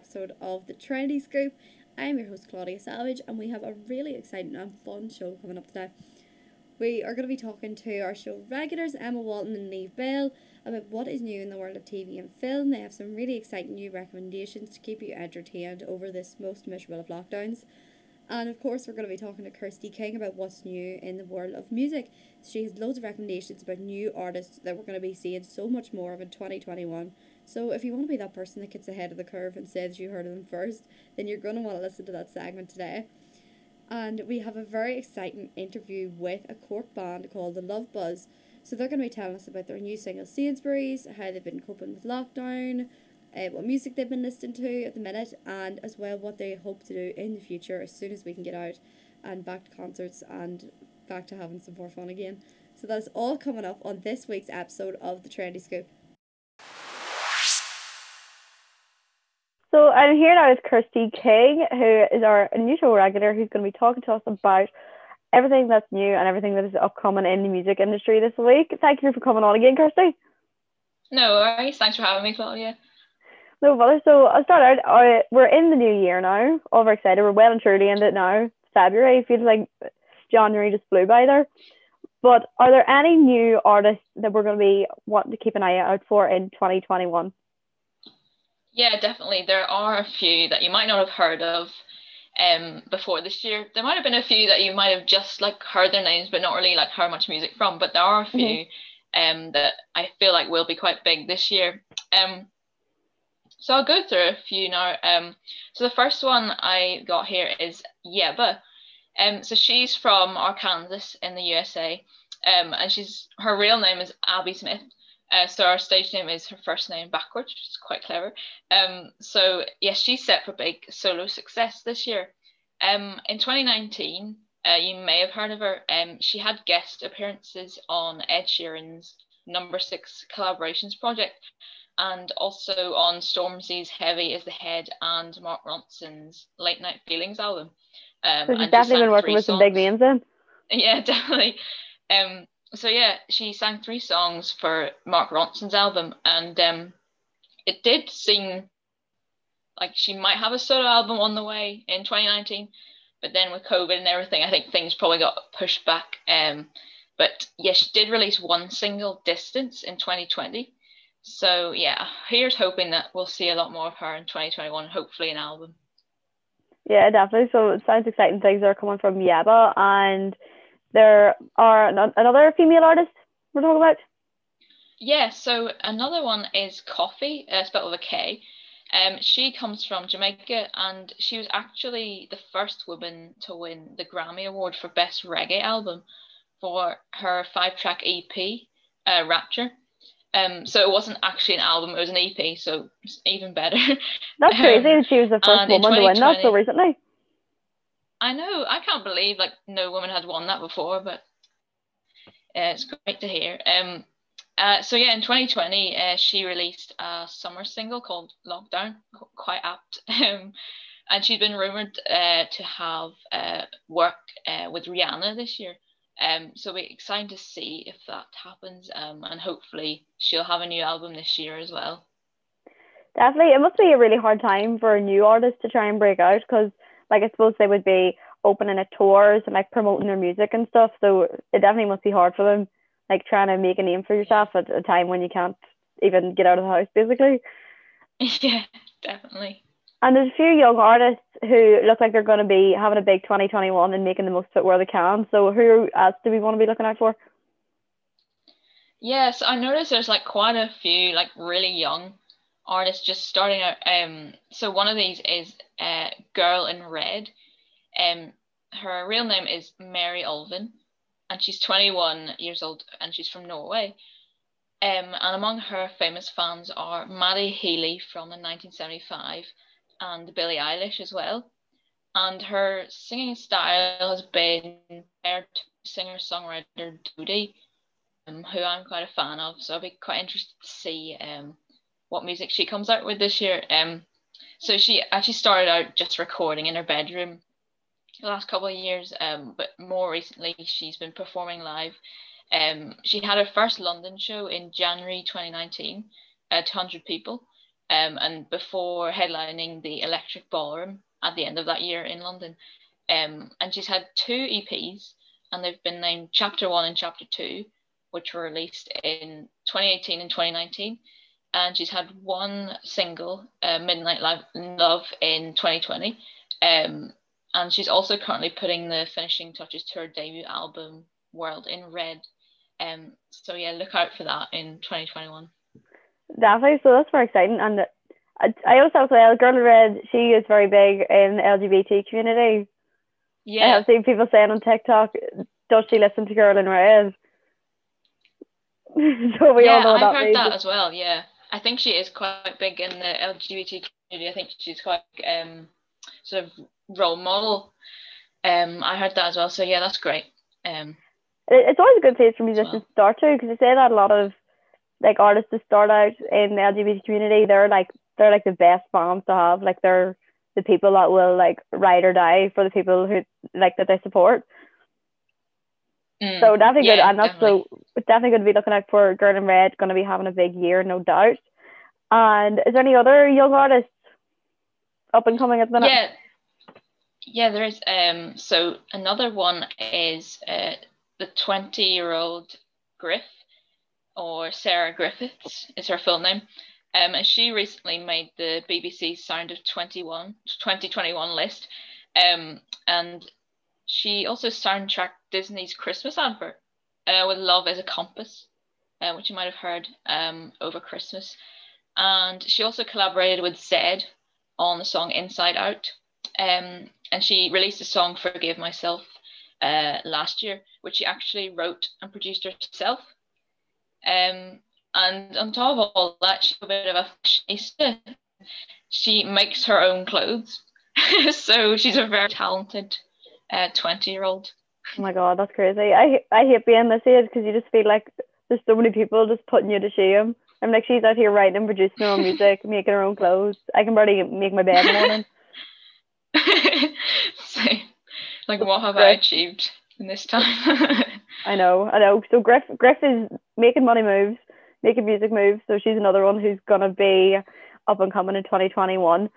episode of the Trendy Scoop. I'm your host Claudia Savage, and we have a really exciting and fun show coming up today. We are going to be talking to our show regulars, Emma Walton and Niamh Bell, about what is new in the world of TV and film. They have some really exciting new recommendations to keep you entertained over this most miserable of lockdowns. And of course, we're going to be talking to Kirsty King about what's new in the world of music. She has loads of recommendations about new artists that we're going to be seeing so much more of in 2021. So if you want to be that person that gets ahead of the curve and says you heard of them first, then you're going to want to listen to that segment today. And we have a very exciting interview with a Cork band called the Love Buzz. So they're going to be telling us about their new single Sainsbury's, how they've been coping with lockdown, uh, what music they've been listening to at the minute, and as well what they hope to do in the future as soon as we can get out and back to concerts and back to having some more fun again. So that's all coming up on this week's episode of the Trendy Scoop. I'm here now with Kirsty King, who is our unusual regular, who's going to be talking to us about everything that's new and everything that is upcoming in the music industry this week. Thank you for coming on again, Kirsty. No worries. Thanks for having me, Claudia. No bother. So I'll start out. Uh, we're in the new year now. All very excited. We're well and truly in it now. February feels like January just flew by there. But are there any new artists that we're going to be wanting to keep an eye out for in 2021? Yeah, definitely. There are a few that you might not have heard of um before this year. There might have been a few that you might have just like heard their names but not really like heard much music from. But there are a few mm-hmm. um that I feel like will be quite big this year. Um so I'll go through a few now. Um so the first one I got here is Yebba. Um so she's from Arkansas in the USA. Um and she's her real name is Abby Smith. Uh, so our stage name is her first name backwards, which is quite clever. Um, so yes, she's set for big solo success this year. Um, in 2019, uh, you may have heard of her. Um, she had guest appearances on Ed Sheeran's Number Six collaborations project, and also on Stormzy's Heavy is the Head and Mark Ronson's Late Night Feelings album. Um, so she's definitely been working with songs. some big names then. Yeah, definitely. Um, so yeah, she sang three songs for Mark Ronson's album, and um, it did seem like she might have a solo album on the way in 2019, but then with COVID and everything, I think things probably got pushed back. Um, but yeah, she did release one single, "Distance," in 2020. So yeah, here's hoping that we'll see a lot more of her in 2021, hopefully an album. Yeah, definitely. So it sounds exciting things are coming from Yebba and there are another female artist we're talking about. Yeah, so another one is Koffee, uh, spelled with a K. Um, she comes from Jamaica and she was actually the first woman to win the Grammy Award for Best Reggae Album for her five track EP, uh, Rapture. Um, so it wasn't actually an album, it was an EP, so even better. That's crazy um, she was the first woman to win that so recently. I know. I can't believe like no woman had won that before, but uh, it's great to hear. Um, uh, so yeah, in 2020, uh, she released a summer single called Lockdown, quite apt. Um, and she's been rumored uh, to have uh, work uh, with Rihanna this year. Um, so we're excited to see if that happens. Um, and hopefully she'll have a new album this year as well. Definitely, it must be a really hard time for a new artist to try and break out because like I suppose they would be opening at tours and like promoting their music and stuff. So it definitely must be hard for them, like trying to make a name for yourself at a time when you can't even get out of the house, basically. Yeah, definitely. And there's a few young artists who look like they're going to be having a big 2021 and making the most of it where they can. So who else do we want to be looking out for? Yes, I noticed there's like quite a few like really young artists just starting out. Um, so one of these is uh, Girl in Red. Um, her real name is Marie Ulven, and she's 21 years old, and she's from Norway. Um, and among her famous fans are Matty Healy from the 1975 and Billie Eilish as well. And her singing style has been compared to singer songwriter Dodie, um, who I'm quite a fan of. So I'll be quite interested to see um, what music she comes out with this year. Um, so she actually started out just recording in her bedroom the last couple of years, um, but more recently she's been performing live. Um, she had her first London show in January 2019 at 100 people. um, and before headlining the Electric Ballroom at the end of that year in London. Um, and she's had two EPs, and they've been named Chapter One and Chapter Two, which were released in 2018 and 2019. And she's had one single, uh, Midnight Love, in 2020. Um, and she's also currently putting the finishing touches to her debut album, World in Red. Um, so yeah, look out for that in 2021. Definitely. So that's very exciting. And I, I also as well, Girl in Red, she is very big in the LGBT community. Yeah. I have seen people saying on TikTok, does she listen to Girl in Red? so we yeah, all know about that. I've that heard means. that as well. Yeah, I think she is quite big in the LGBT community. I think she's quite um sort of role model. Um, I heard that as well. So yeah, that's great. Um, it's always a good place for musicians well. to start to because they say that a lot of like artists to start out in the LGBT community, they're like they're like the best fans to have. Like they're the people that will like ride or die for the people who like that they support. Mm, so definitely yeah, good, and definitely. so definitely going to be looking out for Girl in Red. Going to be having a big year, no doubt. And is there any other young artists up and coming at the minute? Yeah, yeah, there is. Um, so another one is uh, the twenty-year-old Griff, or Sarah Griffiths is her full name. Um, and she recently made the BBC Sound of 21, 2021 list. Um, and she also soundtracked Disney's Christmas advert uh, with Love Is a Compass, uh, which you might have heard um, over Christmas. And she also collaborated with Zedd on the song Inside Out. Um, and she released a song, Forgive Myself, uh, last year, which she actually wrote and produced herself. Um, and on top of all that, she's a bit of a fashionista. She makes her own clothes. so she's a very talented 20 uh, year old. Oh my god, that's crazy. I I hate being this age because you just feel like there's so many people just putting you to shame. I'm like, she's out here writing and producing her own music, making her own clothes. I can barely make my bed in the morning. like, what have Griff. I achieved in this time? I know, I know. So Griff, Griff is making money moves making music moves. So she's another one who's gonna be up and coming in 2021.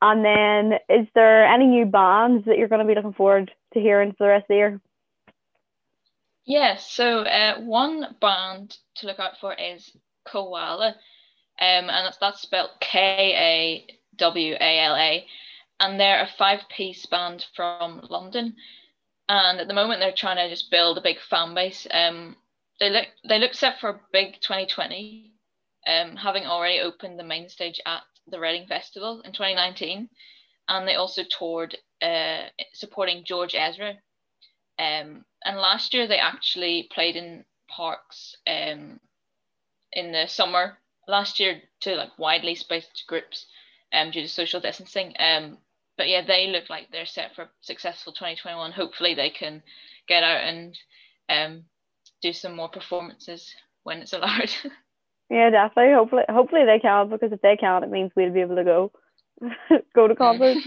And then, is there any new bands that you're going to be looking forward to hearing for the rest of the year? Yeah, so uh, one band to look out for is Kawala, um, and that's, spelled K A W A L A, and they're a five-piece band from London. And at the moment, they're trying to just build a big fan base. Um, they look they look set for a big 2020, um, having already opened the main stage at the Reading Festival in 2019, and they also toured uh, supporting George Ezra. Um, and last year they actually played in parks um, in the summer last year to like widely spaced groups um, due to social distancing. Um, but yeah, they look like they're set for a successful 2021. Hopefully they can get out and um, do some more performances when it's allowed. yeah, definitely. Hopefully, hopefully they can because if they can't, it means we'll be able to go go to concerts.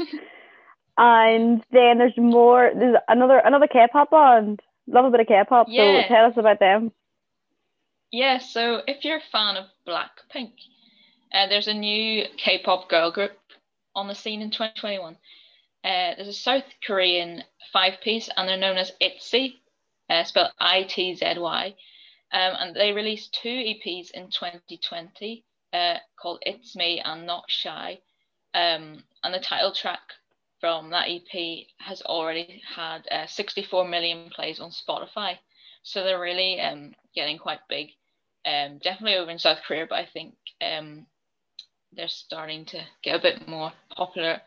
and then there's more. There's another another K-pop band. Love a bit of K-pop. Yeah. So tell us about them. Yeah. So if you're a fan of Blackpink, uh, there's a new K-pop girl group on the scene in 2021. Uh, there's a South Korean five piece, and they're known as ITZY uh, spelled I T Z Y. Um, and they released two EPs in 2020 uh, called It's Me and Not Shy. Um, and the title track from that EP has already had uh, 64 million plays on Spotify. So they're really um, getting quite big. Um, definitely over in South Korea, but I think um, they're starting to get a bit more popular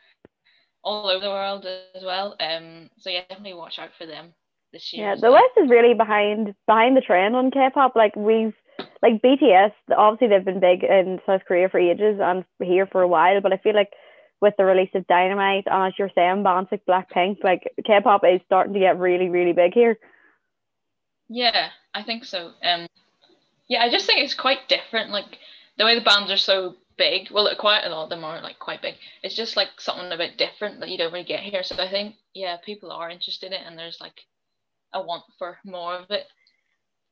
all over the world as well. Um, so yeah, definitely watch out for them this year. Yeah, the West is really behind behind the trend on K-pop. Like we've like BTS, obviously they've been big in South Korea for ages and here for a while, but I feel like with the release of Dynamite and as you're saying, bands like Blackpink, like K-pop is starting to get really, really big here. Yeah, I think so. Um, yeah, I just think it's quite different. Like the way the bands are so big. Well, quite a lot of them are like quite big. It's just like something a bit different that you don't really get here. So I think yeah, people are interested in it, and there's like a want for more of it.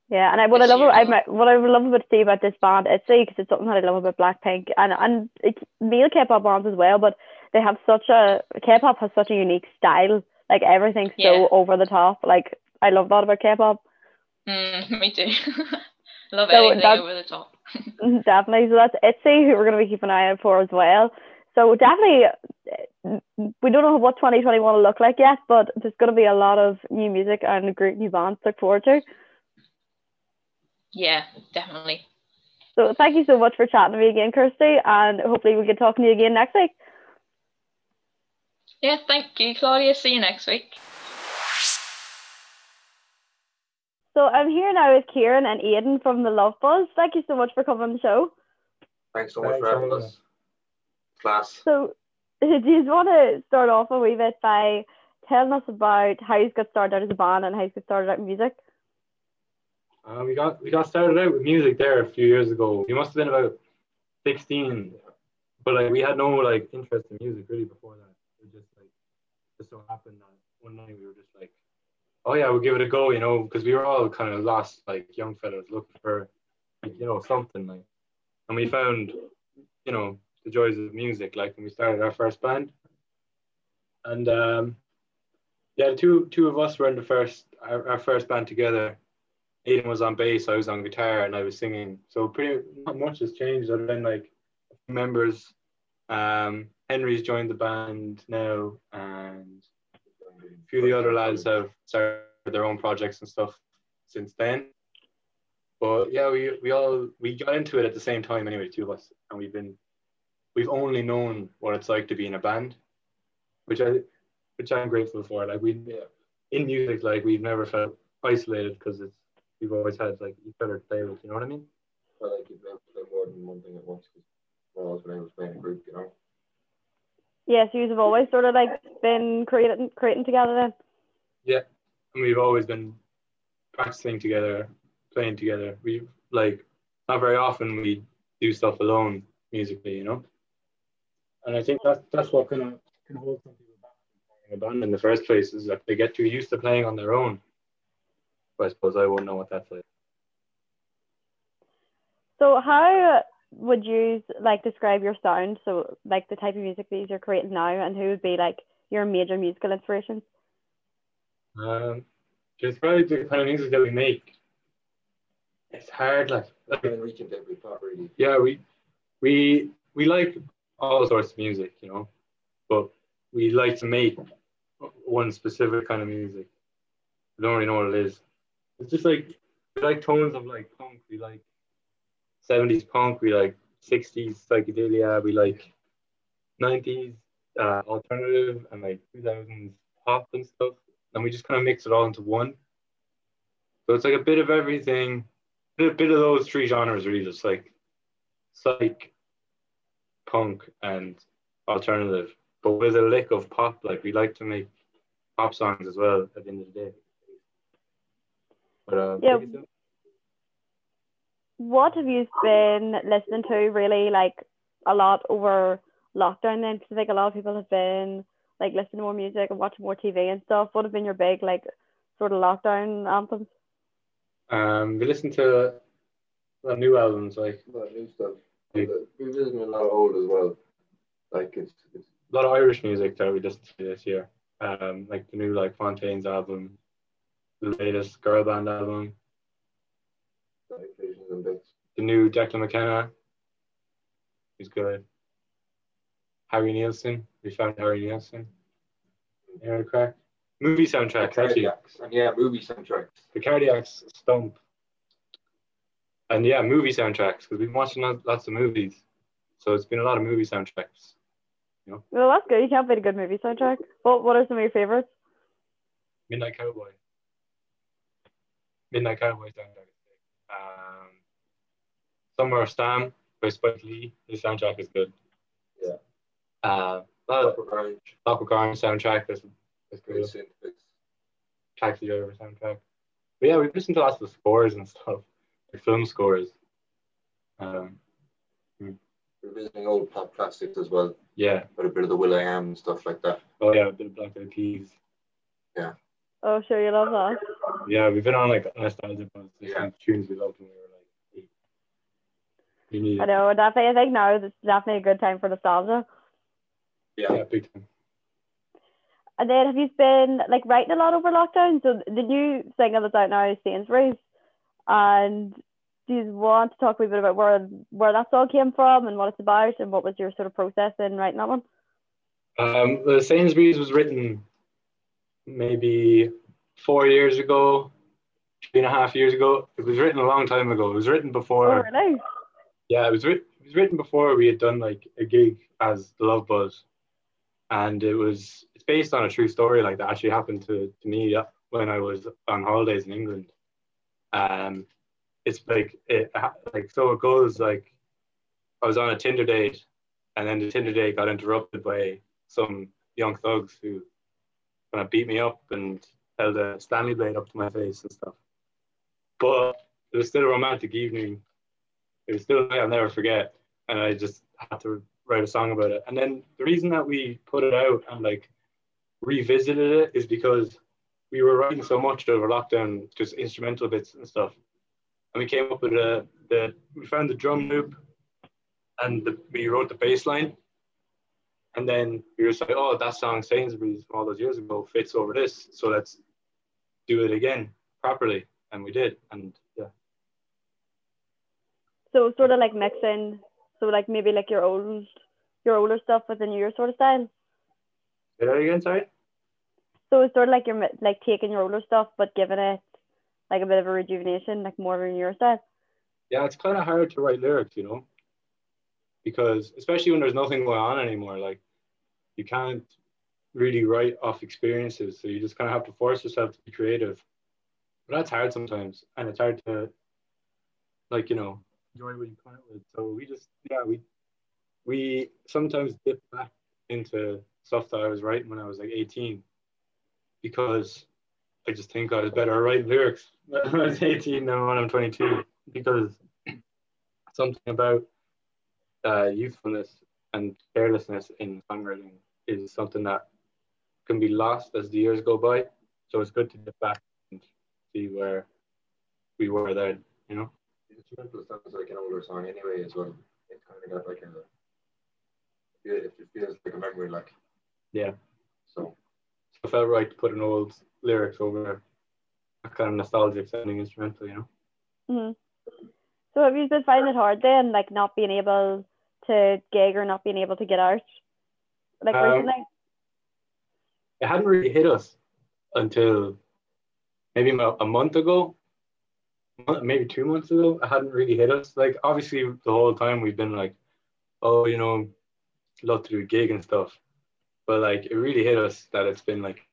Yeah, and I, what I love, I what I love about see about this band, it's because it's something that I love about Blackpink, and and it's male K-pop bands as well, but they have such a K-pop has such a unique style, like everything's Yeah. so over the top. Like I love that about K-pop. Mm, me too. Love So anything over the top. Definitely. So that's Itzy, who we're going to be keeping an eye out for as well. So definitely, uh, we don't know what 2021 will look like yet, but there's going to be a lot of new music and great new bands to look forward to. Yeah, definitely. So thank you so much for chatting to me again, Kirsty, and hopefully we can talk to you again next week. Yeah, thank you, Claudia. See you next week. So I'm here now with Kieran and Aidan from the Love Buzz. Thank you so much for coming on the show. Thanks so much Thanks for having us. Class. So do you want to start off a wee bit by telling us about how you got started out as a band and how you got started out in music? Uh, we got we got started out with music there a few years ago. We must have been about sixteen, but like we had no like interest in music really before that. It just like just so happened that one night we were just like, oh yeah, we'll give it a go, you know, because we were all kind of lost like young fellas looking for like you know something like, and we found you know the joys of music like when we started our first band, and um, yeah, two two of us were in the first our, our first band together. Aidan was on bass, I was on guitar, and I was singing. So pretty not much has changed other than like members. Um, Henry's joined the band now, and a few of the other lads have started their own projects and stuff since then. But yeah, we we all we got into it at the same time anyway, two of us, and we've been we've only known what it's like to be in a band, which I which I'm grateful for. Like we in music, like we've never felt isolated because it's we've always had like each other to play with. You know what I mean? I like you've been able to play more than one thing at once because we're always been able to play in a group, you know. Yes, you have always sort of like been creating creating together then. Yeah, and we've always been practicing together, playing together. We like not very often we do stuff alone musically, you know. And I think that's that's what kind of can hold some people back from playing a band in the first place is that they get too used to playing on their own. But I suppose I won't know what that's like. So how would you like describe your sound? So like the type of music that you're creating now, and who would be like your major musical inspirations? Um, it's probably the kind of music that we make. It's hard, like, like I've been reaching to every part really. yeah, we we we like all sorts of music, you know, but we like to make one specific kind of music. I don't really know what it is. It's just like we like tones of like punk. We like seventies punk. We like sixties psychedelia. We like nineties uh, alternative and like two thousands pop and stuff. And we just kind of mix it all into one. So it's like a bit of everything, A bit of those three genres really, just like psych, punk, and alternative, but with a lick of pop. Like we like to make pop songs as well at the end of the day. But uh, Yeah. take it to- What have you been listening to really like a lot over lockdown then? Because I think a lot of people have been like listening to more music and watching more TV and stuff. What have been your big like sort of lockdown anthems? um, we listen to the new albums, like A lot of new stuff. Yeah. But We're visiting a lot of old as well. Like it's, it's a lot of Irish music that we listened to this year. Um, like the new like Fontaine's album, the latest girl band album, like occasions and bits. the new Declan McKenna. He's good. Harry Nilsson. We found Harry Nilsson. Crack. Movie soundtracks, actually. And yeah, movie soundtracks. The Cardiacs Stump. And yeah, movie soundtracks, because we've been watching lots of movies. So it's been a lot of movie soundtracks. You know? Well, that's good. You can't beat a good movie soundtrack. What What are some of your favorites? Midnight Cowboy. Midnight Cowboy soundtrack. Um, Summer of Sam by Spike Lee. His soundtrack is good. Yeah. Uh, a lot of Proper grunge. Local Garden soundtrack is, is Great good. synth bits. Taxi Driver soundtrack. But yeah, we've listened to lots of scores and stuff, like film scores. Um, We're visiting old pop classics as well. yeah. But a bit of the will.i.am and stuff like that. Oh yeah, a bit of Black Eyed Peas. Yeah. Oh, sure, you love that. Yeah, we've been on like nostalgia buzz. There's Yeah. tunes we loved when we were like eight. You need I know, definitely. I think now is definitely a good time for nostalgia. Yeah, yeah, big time. And then have you been like writing a lot over lockdown? So the new single that's out now is Sainsbury's. And do you want to talk a wee bit about where where that song came from and what it's about and what was your sort of process in writing that one? Um, the Sainsbury's was written maybe four years ago, three and a half years ago. It was written a long time ago. It was written before. Oh really? Yeah, it was written. It was written before we had done like a gig as the Love Buzz, and it was. It's based on a true story like that actually happened to, to me when I was on holidays in England. Um, it's like it like so it goes like I was on a Tinder date, and then the Tinder date got interrupted by some young thugs who kind of beat me up and held a Stanley blade up to my face and stuff. But it was still a romantic evening it was still I'll never forget. And I just had to write a song about it. And then the reason that we put it out and like revisited it is because we were writing so much over lockdown, just instrumental bits and stuff. And we came up with a, the, we found the drum loop and the, we wrote the bass line. And then we were like, oh, that song Sainsbury's from all those years ago fits over this. So let's do it again properly. And we did. And yeah. So sort of like mixing so like maybe like your old your older stuff with the newer sort of style. Say that again, sorry? So it's sort of like you're like taking your older stuff but giving it like a bit of a rejuvenation, like more of a newer style. yeah, it's kind of hard to write lyrics, you know, because especially when there's nothing going on anymore, like you can't really write off experiences. So you just kind of have to force yourself to be creative. But that's hard sometimes, and it's hard to, like, you know, enjoy what you come out with. So we just, yeah, we, we sometimes dip back into stuff that I was writing when I was like 18, because I just think I was better at writing lyrics when I was 18 than when I'm 22 because something about uh, youthfulness and carelessness in songwriting is something that can be lost as the years go by. So it's good to get back and see where we were then, you know? The instrumental sounds like an older song anyway as well. It's kind of got like a, it it feels like a memory, like. Yeah. So it felt right to put an old lyrics over a kind of nostalgic sounding instrumental, you know? hmm So have you been finding it hard then, like not being able to gig or not being able to get out, like Um, recently? it hadn't really hit us until maybe a a month ago, maybe two months ago. It hadn't really hit us. Like obviously the whole time we've been like, oh, you know, love to do a gig and stuff, but like it really hit us that it's been like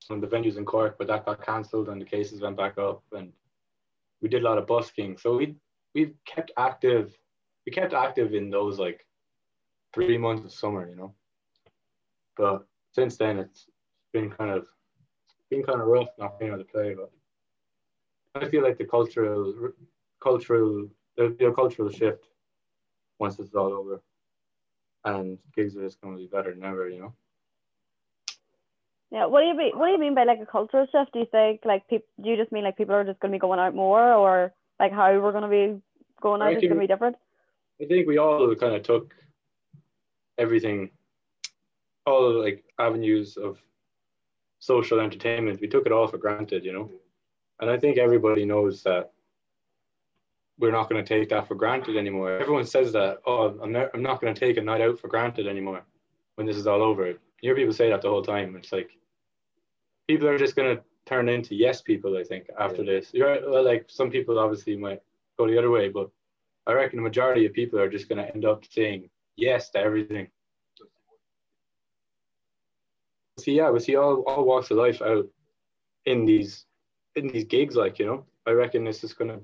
some the venues in Cork, but that got cancelled and the cases went back up, and we did a lot of busking. So we we've kept active. We kept active in those like three months of summer, you know. But since then, it's been kind of been kind of rough not being able to play. But I feel like the cultural cultural there'll be a cultural shift once this is all over, and gigs are just going to be better than ever, you know. Yeah. What do you mean? What do you mean by like a cultural shift? Do you think like people? Do you just mean like people are just going to be going out more, or like how we're going to be going out I is going to be different? I think we all kind of took everything, all like avenues of social entertainment. We took it all for granted, you know. And I think everybody knows that we're not going to take that for granted anymore. Everyone says that, oh, I'm not, I'm not going to take a night out for granted anymore when this is all over. You hear people say that the whole time. It's like people are just going to turn into yes people, I think, after this. You're well, like some people obviously might go the other way, but I reckon the majority of people are just going to end up saying yes to everything. See, yeah, we see all, all walks of life out in these in these gigs, like you know. I reckon this is going to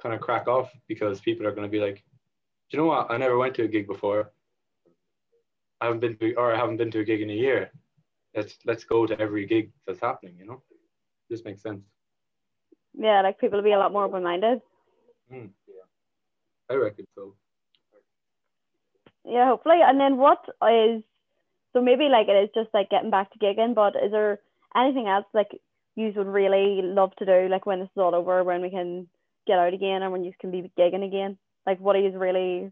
kind of crack off because people are going to be like, you know what? I never went to a gig before. I haven't been to, or I haven't been to a gig in a year. Let's let's go to every gig that's happening. You know, this makes sense. Yeah, like people will be a lot more open minded. Mm, yeah, I reckon so. Yeah, hopefully. And then what is so maybe like it is just like getting back to gigging, but is there anything else like you would really love to do, like when this is all over, when we can get out again and when you can be gigging again? Like what are you really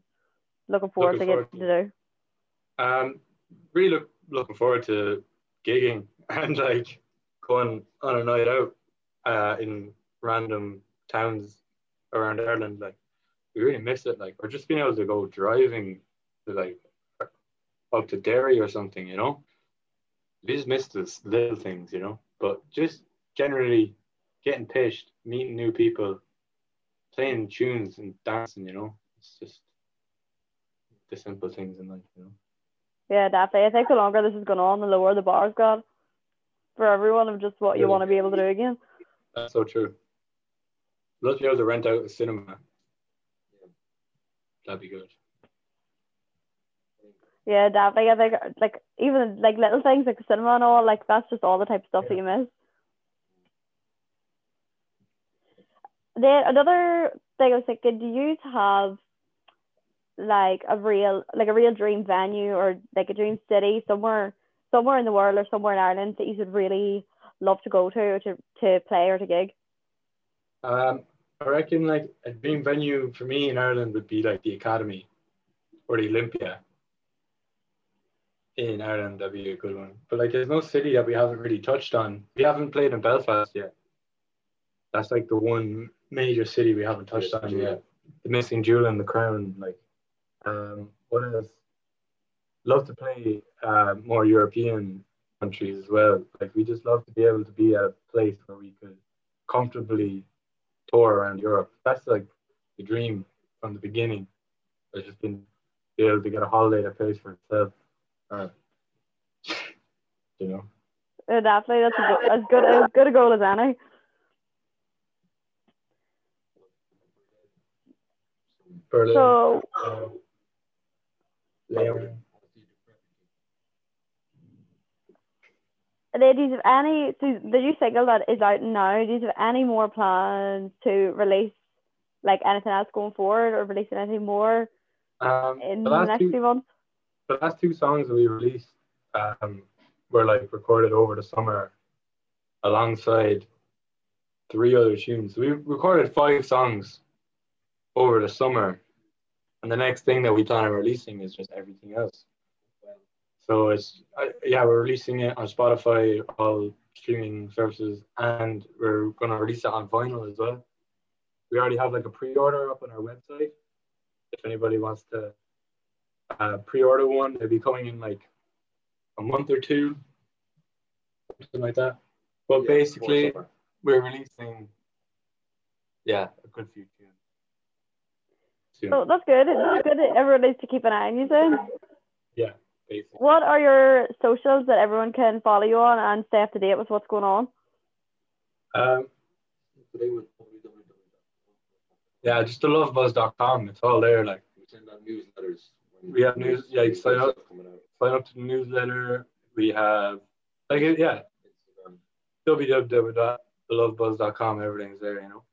looking forward Looking to forward getting to do? Um, really look, looking forward to gigging and like going on a night out uh, in random towns around Ireland. Like we really miss it. Like or just being able to go driving to like up to Derry or something. You know, we just miss those little things. You know, but just generally getting pitched, meeting new people, playing tunes and dancing. You know, it's just the simple things in life. You know. Yeah, definitely. I think the longer this is going on, the lower the bar's got for everyone of just what you want to be able to do again. That's so true. Let's be able to rent out a cinema. That'd be good. Yeah, definitely. I think like even like little things like the cinema and all, like that's just all the type of stuff that you miss. Then another thing I was thinking, do you have like a real like a real dream venue or like a dream city somewhere somewhere in the world or somewhere in Ireland that you would really love to go to or to, to play or to gig? Um, I reckon like a dream venue for me in Ireland would be like the Academy or the Olympia. In Ireland, that'd be a good one. But like, there's no city that we haven't really touched on. We haven't played in Belfast yet. That's like the one major city we haven't touched on yet. The missing jewel in the crown. Like, um, what else? Love to play uh, more European countries as well. Like, we just love to be able to be at a place where we could comfortably tour around Europe. That's like the dream from the beginning. I just been be able to get a holiday that pays for itself. Uh, you know. Uh, definitely, that's good, as good as good a goal as any. So Leon. Ladies, have any so the new single that is out now, do you have any more plans to release like anything else going forward or release anything more Um, in the the next two, few months? the last two songs that we released um, were like recorded over the summer alongside three other tunes. We recorded five songs over the summer, and the next thing that we plan on releasing is just everything else. So it's uh, yeah, we're releasing it on Spotify, all streaming services, and we're gonna release it on vinyl as well. We already have like a pre-order up on our website. If anybody wants to uh, pre-order one, it'll be coming in like a month or two, something like that. But Yeah, basically, we're releasing, yeah, a good few tunes. Soon. So that's good. It's good that everyone needs to keep an eye on you soon. yeah, basically. What are your socials that everyone can follow you on and stay up to date with what's going on? Um, Today was yeah, just the lovebuzz.com. It's all there. Like, We send out newsletters. We have news- yeah, you there's sign up. stuff Coming out. sign up to the newsletter. We have, like, yeah, Instagram. www.thelovebuzz.com. Everything's there, you know.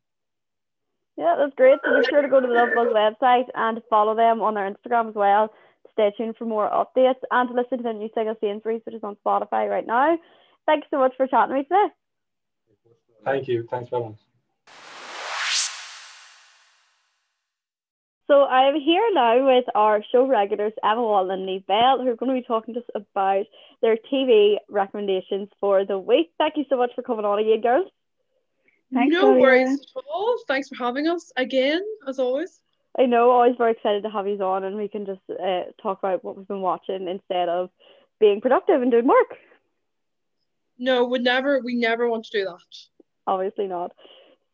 Yeah, that's great. So be sure to go to the Love Buzz website and follow them on their Instagram as well. Stay tuned for more updates and to listen to the new single Sainsbury's, which is on Spotify right now. Thanks so much for chatting with me today. Thank you. Thanks very much. So I am here now with our show regulars, Emma Walton and Niamh Bell, who are going to be talking to us about their TV recommendations for the week. Thank you so much for coming on again, girls. Thanks, no Claudia. worries at all. Thanks for having us again, as always. I know, always very excited to have you on and we can just uh, talk about what we've been watching instead of being productive and doing work. No, would never. We never want to do that. Obviously not.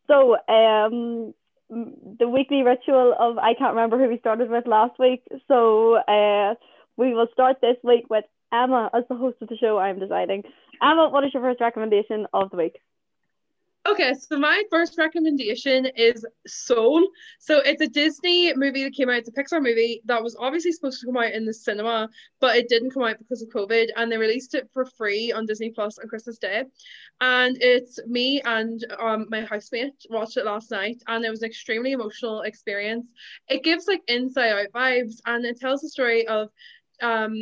So, um, the weekly ritual of I can't remember who we started with last week. So, uh, we will start this week with Emma as the host of the show. I'm deciding. Emma, what is your first recommendation of the week? Okay, so my first recommendation is Soul. So it's a Disney movie that came out. It's a Pixar movie that was obviously supposed to come out in the cinema, but it didn't come out because of COVID, and they released it for free on Disney Plus on Christmas Day. And it's me and um my housemate watched it last night, and it was an extremely emotional experience. It gives like inside out vibes, and it tells the story of um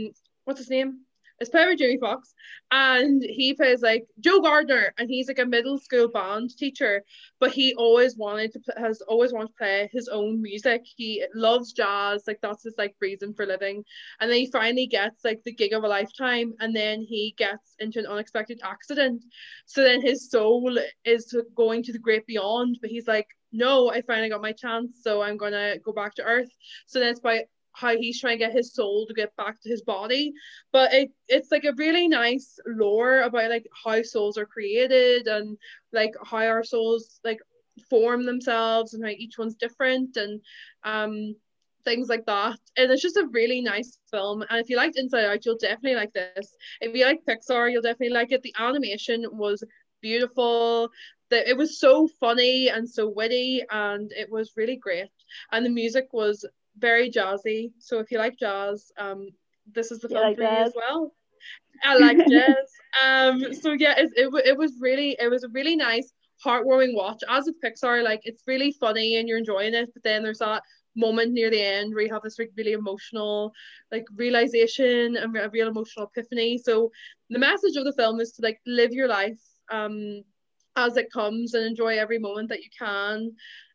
what's his name? It's played by Jamie Foxx, and he plays like Joe Gardner, and he's like a middle school band teacher, but he always wanted to has always wanted to play his own music. He loves jazz, like that's his like reason for living. And then he finally gets like the gig of a lifetime, and then he gets into an unexpected accident. So then his soul is going to the great beyond, but he's like, no, I finally got my chance, so I'm gonna go back to Earth. So that's by how he's trying to get his soul to get back to his body. But it it's like a really nice lore about like how souls are created and like how our souls like form themselves and how each one's different and um things like that. And it's just a really nice film. And if you liked inside out you'll definitely like this. If you like pixar you'll definitely like it. The animation was beautiful. That it was so funny and so witty and it was really great. And the music was very jazzy. So if you like jazz, um, this is the film like for jazz? you as well. I like jazz. Um, so yeah, it, it it was really it was a really nice, heartwarming watch. As with Pixar, like it's really funny and you're enjoying it, but then there's that moment near the end where you have this really emotional like realization and a real emotional epiphany. So the message of the film is to like live your life um as it comes and enjoy every moment that you can.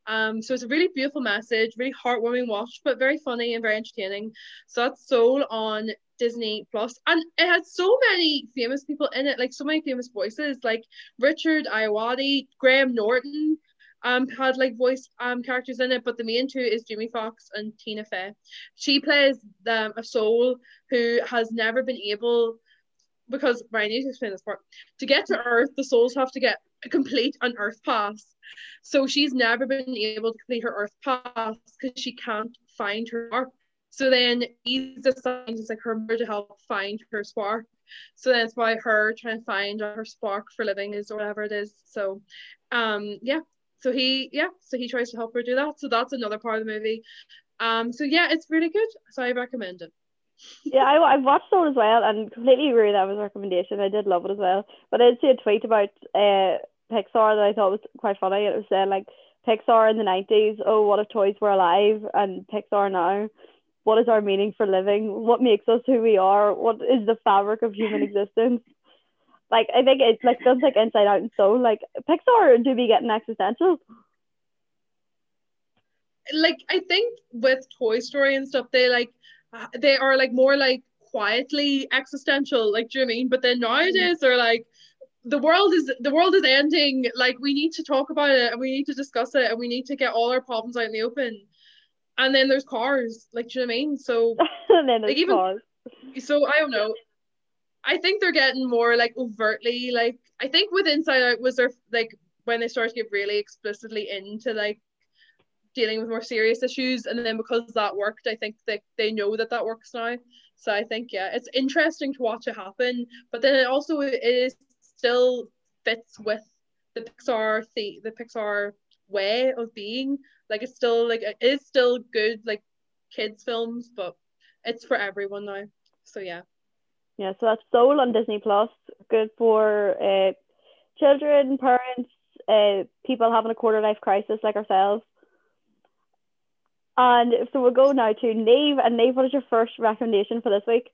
Um, so it's a really beautiful message, really heartwarming watch, but very funny and very entertaining. So that's Soul on Disney Plus, and it had so many famous people in it, like so many famous voices, like Richard Ayoade, Graham Norton. Um, had like voice um characters in it, but the main two is Jamie Foxx and Tina Fey. She plays um, a soul who has never been able because Ryan needs to explain this part. To get to Earth, the souls have to get complete an Earth pass. So she's never been able to complete her Earth pass because she can't find her spark. So then he's assigned as like her mother to help find her spark. So that's why her trying to find her spark for living is or whatever it is. So um yeah. So he yeah, so he tries to help her do that. So that's another part of the movie. Um so yeah, it's really good. So I recommend it yeah, I, I watched it as well and completely agree that was a recommendation. I did love it as well. But I did see a tweet about uh, Pixar that I thought was quite funny. It was saying like Pixar in the nineties, oh what if toys were alive and Pixar now. What is our meaning for living? What makes us who we are? What is the fabric of human existence? Like I think it's like just like inside out and soul. Like Pixar do be getting existential. Like I think with Toy Story and stuff, they like they are like more like quietly existential, like do you know I mean? But then mm-hmm. nowadays they're like the world is the world is ending. Like we need to talk about it and we need to discuss it and we need to get all our problems out in the open. And then there's cars, like do you know what I mean? So and then there's like, even, cars. So I don't know. I think they're getting more like overtly like I think with Inside Out was there like when they started to get really explicitly into like dealing with more serious issues and then because that worked i think they, they know that that works now so i think yeah it's interesting to watch it happen but then it also it is still fits with the pixar the, the pixar way of being. Like it's still like it is still good like kids films but it's for everyone now. So yeah. Yeah so that's soul on disney plus. Good for uh children parents uh people having a quarter life crisis like ourselves. And so we'll go now to Niamh. And Niamh, what is your first recommendation for this week?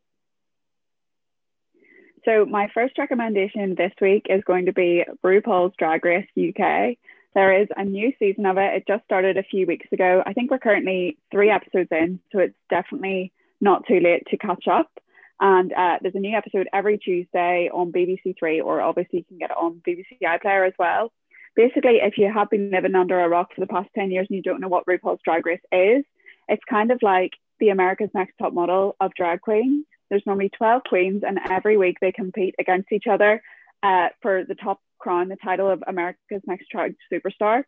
So my first recommendation this week is going to be RuPaul's Drag Race UK. There is a new season of it. It just started a few weeks ago. I think we're currently three episodes in, so it's definitely not too late to catch up. And uh, there's a new episode every Tuesday on BBC Three, or obviously you can get it on BBC iPlayer as well basically, if you have been living under a rock for the past 10 years and you don't know what RuPaul's Drag Race is, it's kind of like the America's Next Top Model of drag queens. There's normally 12 queens, and every week they compete against each other uh, for the top crown, the title of America's Next Drag Superstar.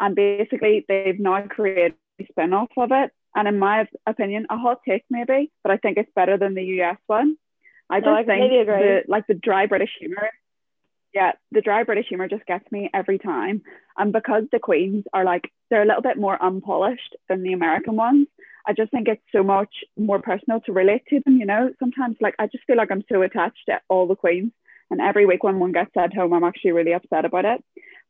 And basically, they've now created a spin off of it. And in my opinion, a hot take maybe, but I think it's better than the US one. I just think the, like the dry British humor Yeah, the dry British humor just gets me every time. And because the queens are like they're a little bit more unpolished than the American ones, I just think it's so much more personal to relate to them, you know. Sometimes like I just feel like I'm so attached to all the queens. And every week when one gets sent home, I'm actually really upset about it.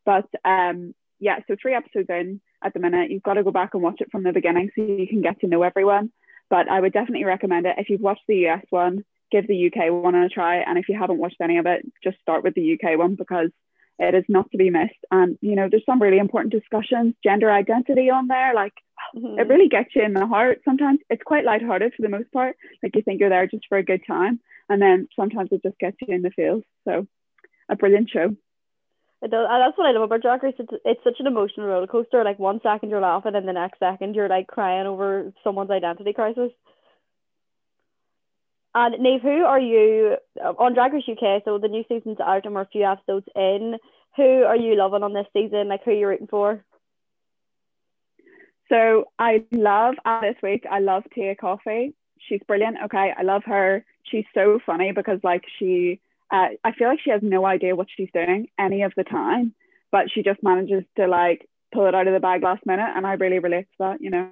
But um yeah, so three episodes in at the minute, you've got to go back and watch it from the beginning so you can get to know everyone. But I would definitely recommend it. If you've watched the US one, give the UK one a try. And if you haven't watched any of it, just start with the UK one because it is not to be missed. And, you know, there's some really important discussions, gender identity on there. Like, mm-hmm. it really gets you in the heart. Sometimes it's quite lighthearted for the most part. Like, you think you're there just for a good time. And then sometimes it just gets you in the feels. So, a brilliant show. It does, and that's what I love about Drag Race. It's, it's such an emotional roller coaster. Like one second you're laughing, and the next second you're like crying over someone's identity crisis. And Niamh, who are you uh, on Drag Race UK? So the new season's out and we're a few episodes in. Who are you loving on this season? Like who are you rooting for? So I love uh, this week. I love Tia Kofi. She's brilliant. Okay, I love her. She's so funny because like she, uh, I feel like she has no idea what she's doing any of the time, but she just manages to like pull it out of the bag last minute, and I really relate to that. You know.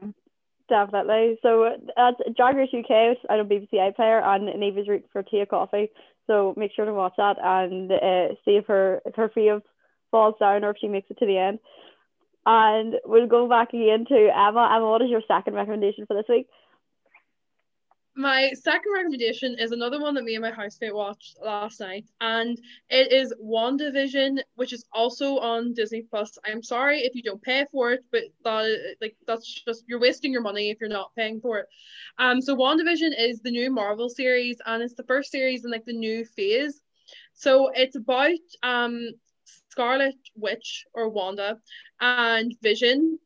Definitely. So that's Drag Race UK, know BBC iPlayer, and Niamh's route for Tia Kofi. So make sure to watch that and uh, see if her if her fear falls down or if she makes it to the end. And we'll go back again to Emma. Emma, what is your second recommendation for this week? my second recommendation is another one that me and my housemate watched last night, and it is WandaVision, which is also on Disney Plus. I'm sorry if you don't pay for it, but that like that's just you're wasting your money if you're not paying for it. Um, so WandaVision is the new Marvel series, and it's the first series in like the new phase. So it's about um Scarlet Witch or Wanda and Vision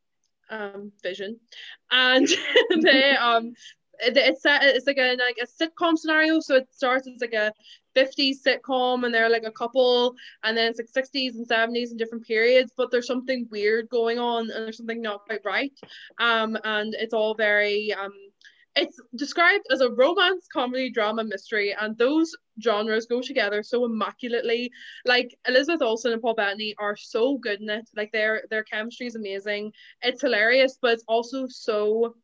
um vision and they um it's set, it's like a like a sitcom scenario. So it starts as like a 50s sitcom, and they're like a couple, and then it's like 60s and 70s and different periods. But there's something weird going on, and there's something not quite right. Um, and it's all very um. It's described as a romance, comedy, drama, mystery, and those genres go together so immaculately. Like Elizabeth Olsen and Paul Bettany are so good in it. Like their their chemistry is amazing. It's hilarious, but it's also so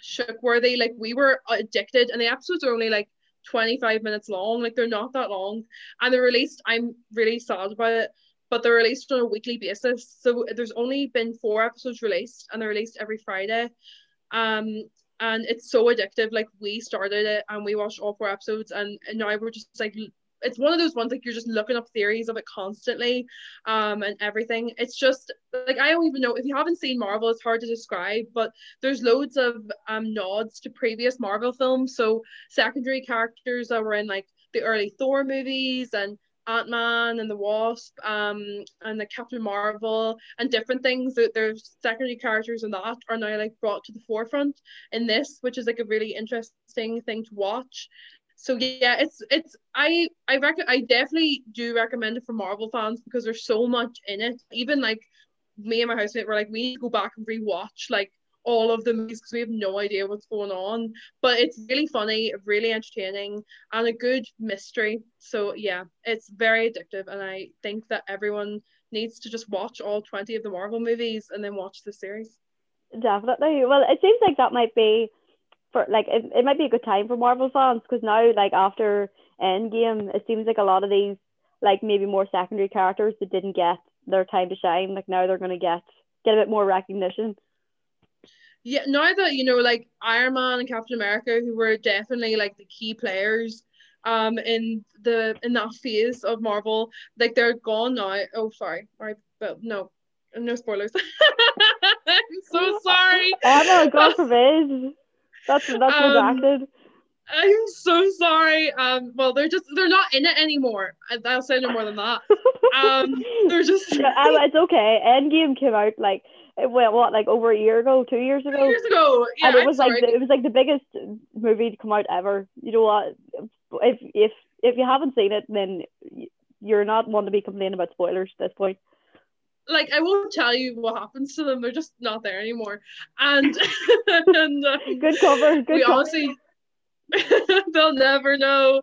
shook worthy. Like we were addicted, and the episodes are only like 25 minutes long. Like they're not that long, and they're released. I'm really sad about it, but they're released on a weekly basis. So there's only been four episodes released, and they're released every Friday. Um, and it's so addictive. Like we started it, and we watched all four episodes, and, and now we're just like it's one of those ones like you're just looking up theories of it constantly um and everything it's just like i don't even know if you haven't seen marvel it's hard to describe but there's loads of um nods to previous marvel films so secondary characters that were in like the early thor movies and Ant-Man and the Wasp, um, and the Captain Marvel and different things that there's secondary characters in that are now like brought to the forefront in this, which is like a really interesting thing to watch so yeah, it's it's I I reckon I definitely do recommend it for Marvel fans because there's so much in it. Even like me and my housemate were like, we need to go back and rewatch like all of the movies because we have no idea what's going on. But it's really funny, really entertaining, and a good mystery. So yeah, it's very addictive, and I think that everyone needs to just watch all 20 of the Marvel movies and then watch the series. Definitely. Well, it seems like that might be for like it, it might be a good time for Marvel fans because now like after Endgame, it seems like a lot of these like maybe more secondary characters that didn't get their time to shine, like now they're gonna get get a bit more recognition. Yeah, now that you know, like Iron Man and Captain America, who were definitely like the key players um in the in that phase of Marvel, like they're gone now. Oh, sorry, right, but no, no spoilers. I'm so sorry. Oh my God forbid. That's that's um, redacted. I'm so sorry. Um, well, they're just they're not in it anymore. I'll say no more than that. Um, they're just. yeah, um, it's okay. Endgame came out like it went what like over a year ago, two years ago. Two years ago, yeah. And it was like it was like the biggest movie to come out ever. You know what? If if if you haven't seen it, then you're not one to be complaining about spoilers at this point like I won't tell you what happens to them. They're just not there anymore. And, and um, good cover. Good we cover. honestly, they'll never know.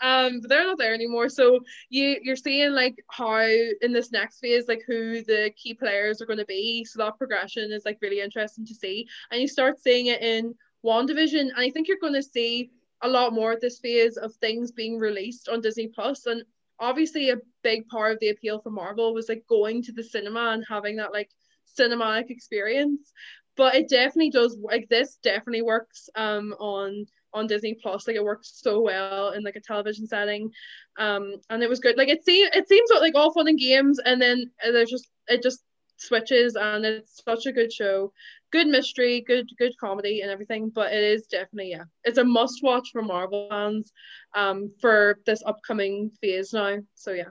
Um, but they're not there anymore. So you you're seeing like how in this next phase, like who the key players are going to be. So that progression is like really interesting to see, and you start seeing it in WandaVision, and I think you're going to see a lot more at this phase of things being released on Disney Plus, and obviously a big part of the appeal for Marvel was like going to the cinema and having that like cinematic experience. But it definitely does like this definitely works um on on Disney Plus. Like it works so well in like a television setting. Um and it was good. Like it seems it seems like all fun and games and then there's just it just switches and it's such a good show good mystery good good comedy and everything but it is definitely yeah it's a must watch for marvel fans um for this upcoming phase now so yeah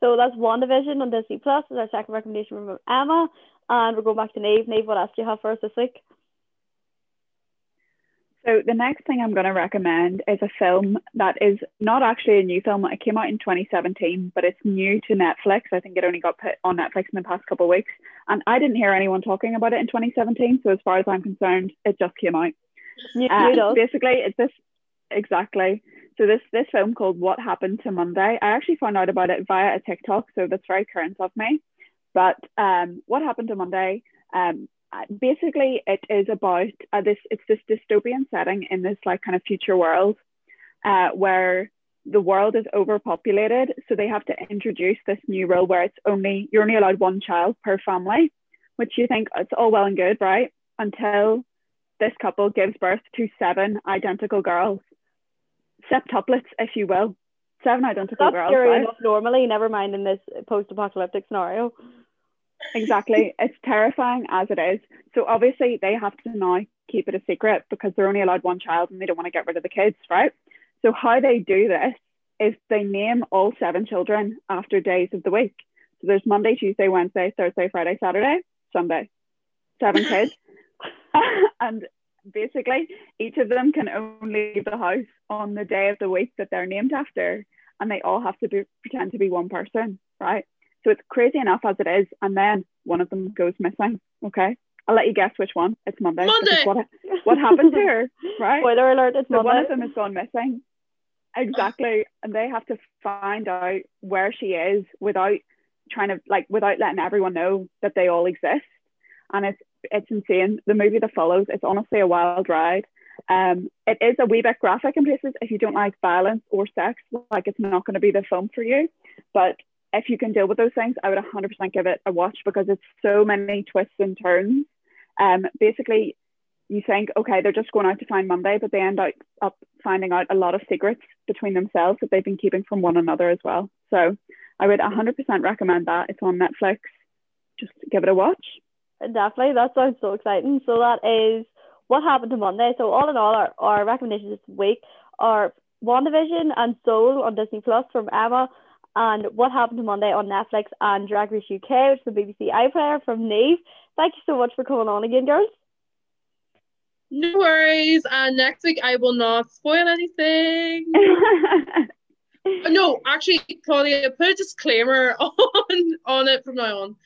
so that's WandaVision on Disney Plus is our second recommendation from Emma and we're going back to Niamh Niamh what else do you have for us this week so the next thing I'm going to recommend is a film that is not actually a new film. It came out in 2017, but it's new to Netflix. I think it only got put on Netflix in the past couple of weeks, and I didn't hear anyone talking about it in 2017. So as far as I'm concerned, it just came out. Uh, basically, it's this exactly. So this this film called What Happened to Monday. I actually found out about it via a TikTok, so that's very current of me. But um, What Happened to Monday? Um, basically it is about uh, this it's this dystopian setting in this like kind of future world uh, where the world is overpopulated so they have to introduce this new rule where it's only you're only allowed one child per family which you think it's all well and good right? Until this couple gives birth to seven identical girls. Septuplets if you will. Seven identical That's girls right? normally never mind in this post-apocalyptic scenario exactly. It's terrifying as it is. So obviously they have to now keep it a secret because they're only allowed one child and they don't want to get rid of the kids, right? So how they do this is they name all seven children after days of the week. So there's Monday, Tuesday, Wednesday, Thursday, Friday, Saturday, Sunday. Seven kids. and basically each of them can only leave the house on the day of the week that they're named after. And they all have to be, pretend to be one person, right? So it's crazy enough as it is. And then one of them goes missing. Okay. I'll let you guess which one. It's Monday. Monday. What, what happened to her? Right. Spoiler alert, it's so Monday. one of them has gone missing. Exactly. and they have to find out where she is without trying to like without letting everyone know that they all exist. And it's it's insane. The movie that follows, it's honestly a wild ride. Um, it is a wee bit graphic in places. If you don't like violence or sex, like it's not going to be the film for you. But if you can deal with those things, I would 100% give it a watch because it's so many twists and turns. Um, basically, you think, okay, they're just going out to find Monday, but they end up, finding out a lot of secrets between themselves that they've been keeping from one another as well. So I would 100% recommend that. It's on Netflix. Just give it a watch. Definitely. That sounds so exciting. So that is what happened to Monday. So all in all, our, our recommendations this week are WandaVision and Soul on Disney Plus from Emma and What Happened to Monday on Netflix and Drag Race UK, which is the BBC iPlayer from Niamh. Thank you so much for coming on again, girls. No worries. And next week I will not spoil anything. no, actually, Claudia, put a disclaimer on on it from now on.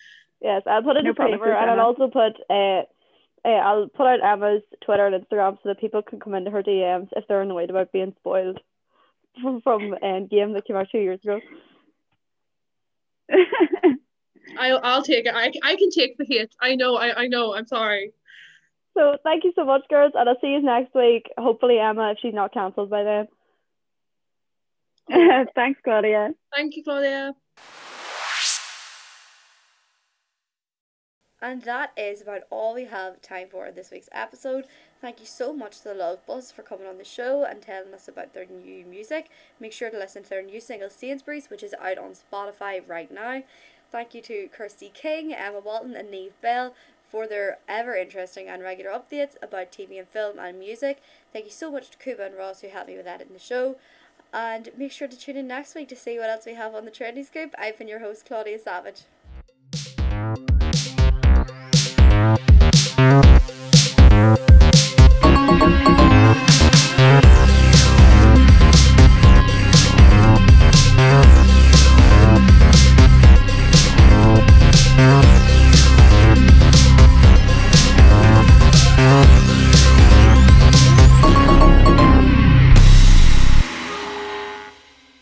Yes, I'll put a no disclaimer, and I'll also put uh, uh, I'll put out Emma's Twitter and Instagram so that people can come into her DMs if they're annoyed about being spoiled from from a um, game that came out two years ago. I'll I'll take it. I, I can take the hit. I know. I, I know. I'm sorry. So thank you so much, girls, and I'll see you next week. Hopefully, Emma, if she's not cancelled by then. Thanks, Claudia. Thank you, Claudia. And that is about all we have time for in this week's episode. Thank you so much to the Love Buzz for coming on the show and telling us about their new music. Make sure to listen to their new single Sainsbury's, which is out on Spotify right now. Thank you to Kirsty King, Emma Walton, and Niamh Bell for their ever interesting and regular updates about TV and film and music. Thank you so much to Kuba and Ross who helped me with editing the show. And make sure to tune in next week to see what else we have on the Trendy Scoop. I've been your host, Claudia Savage.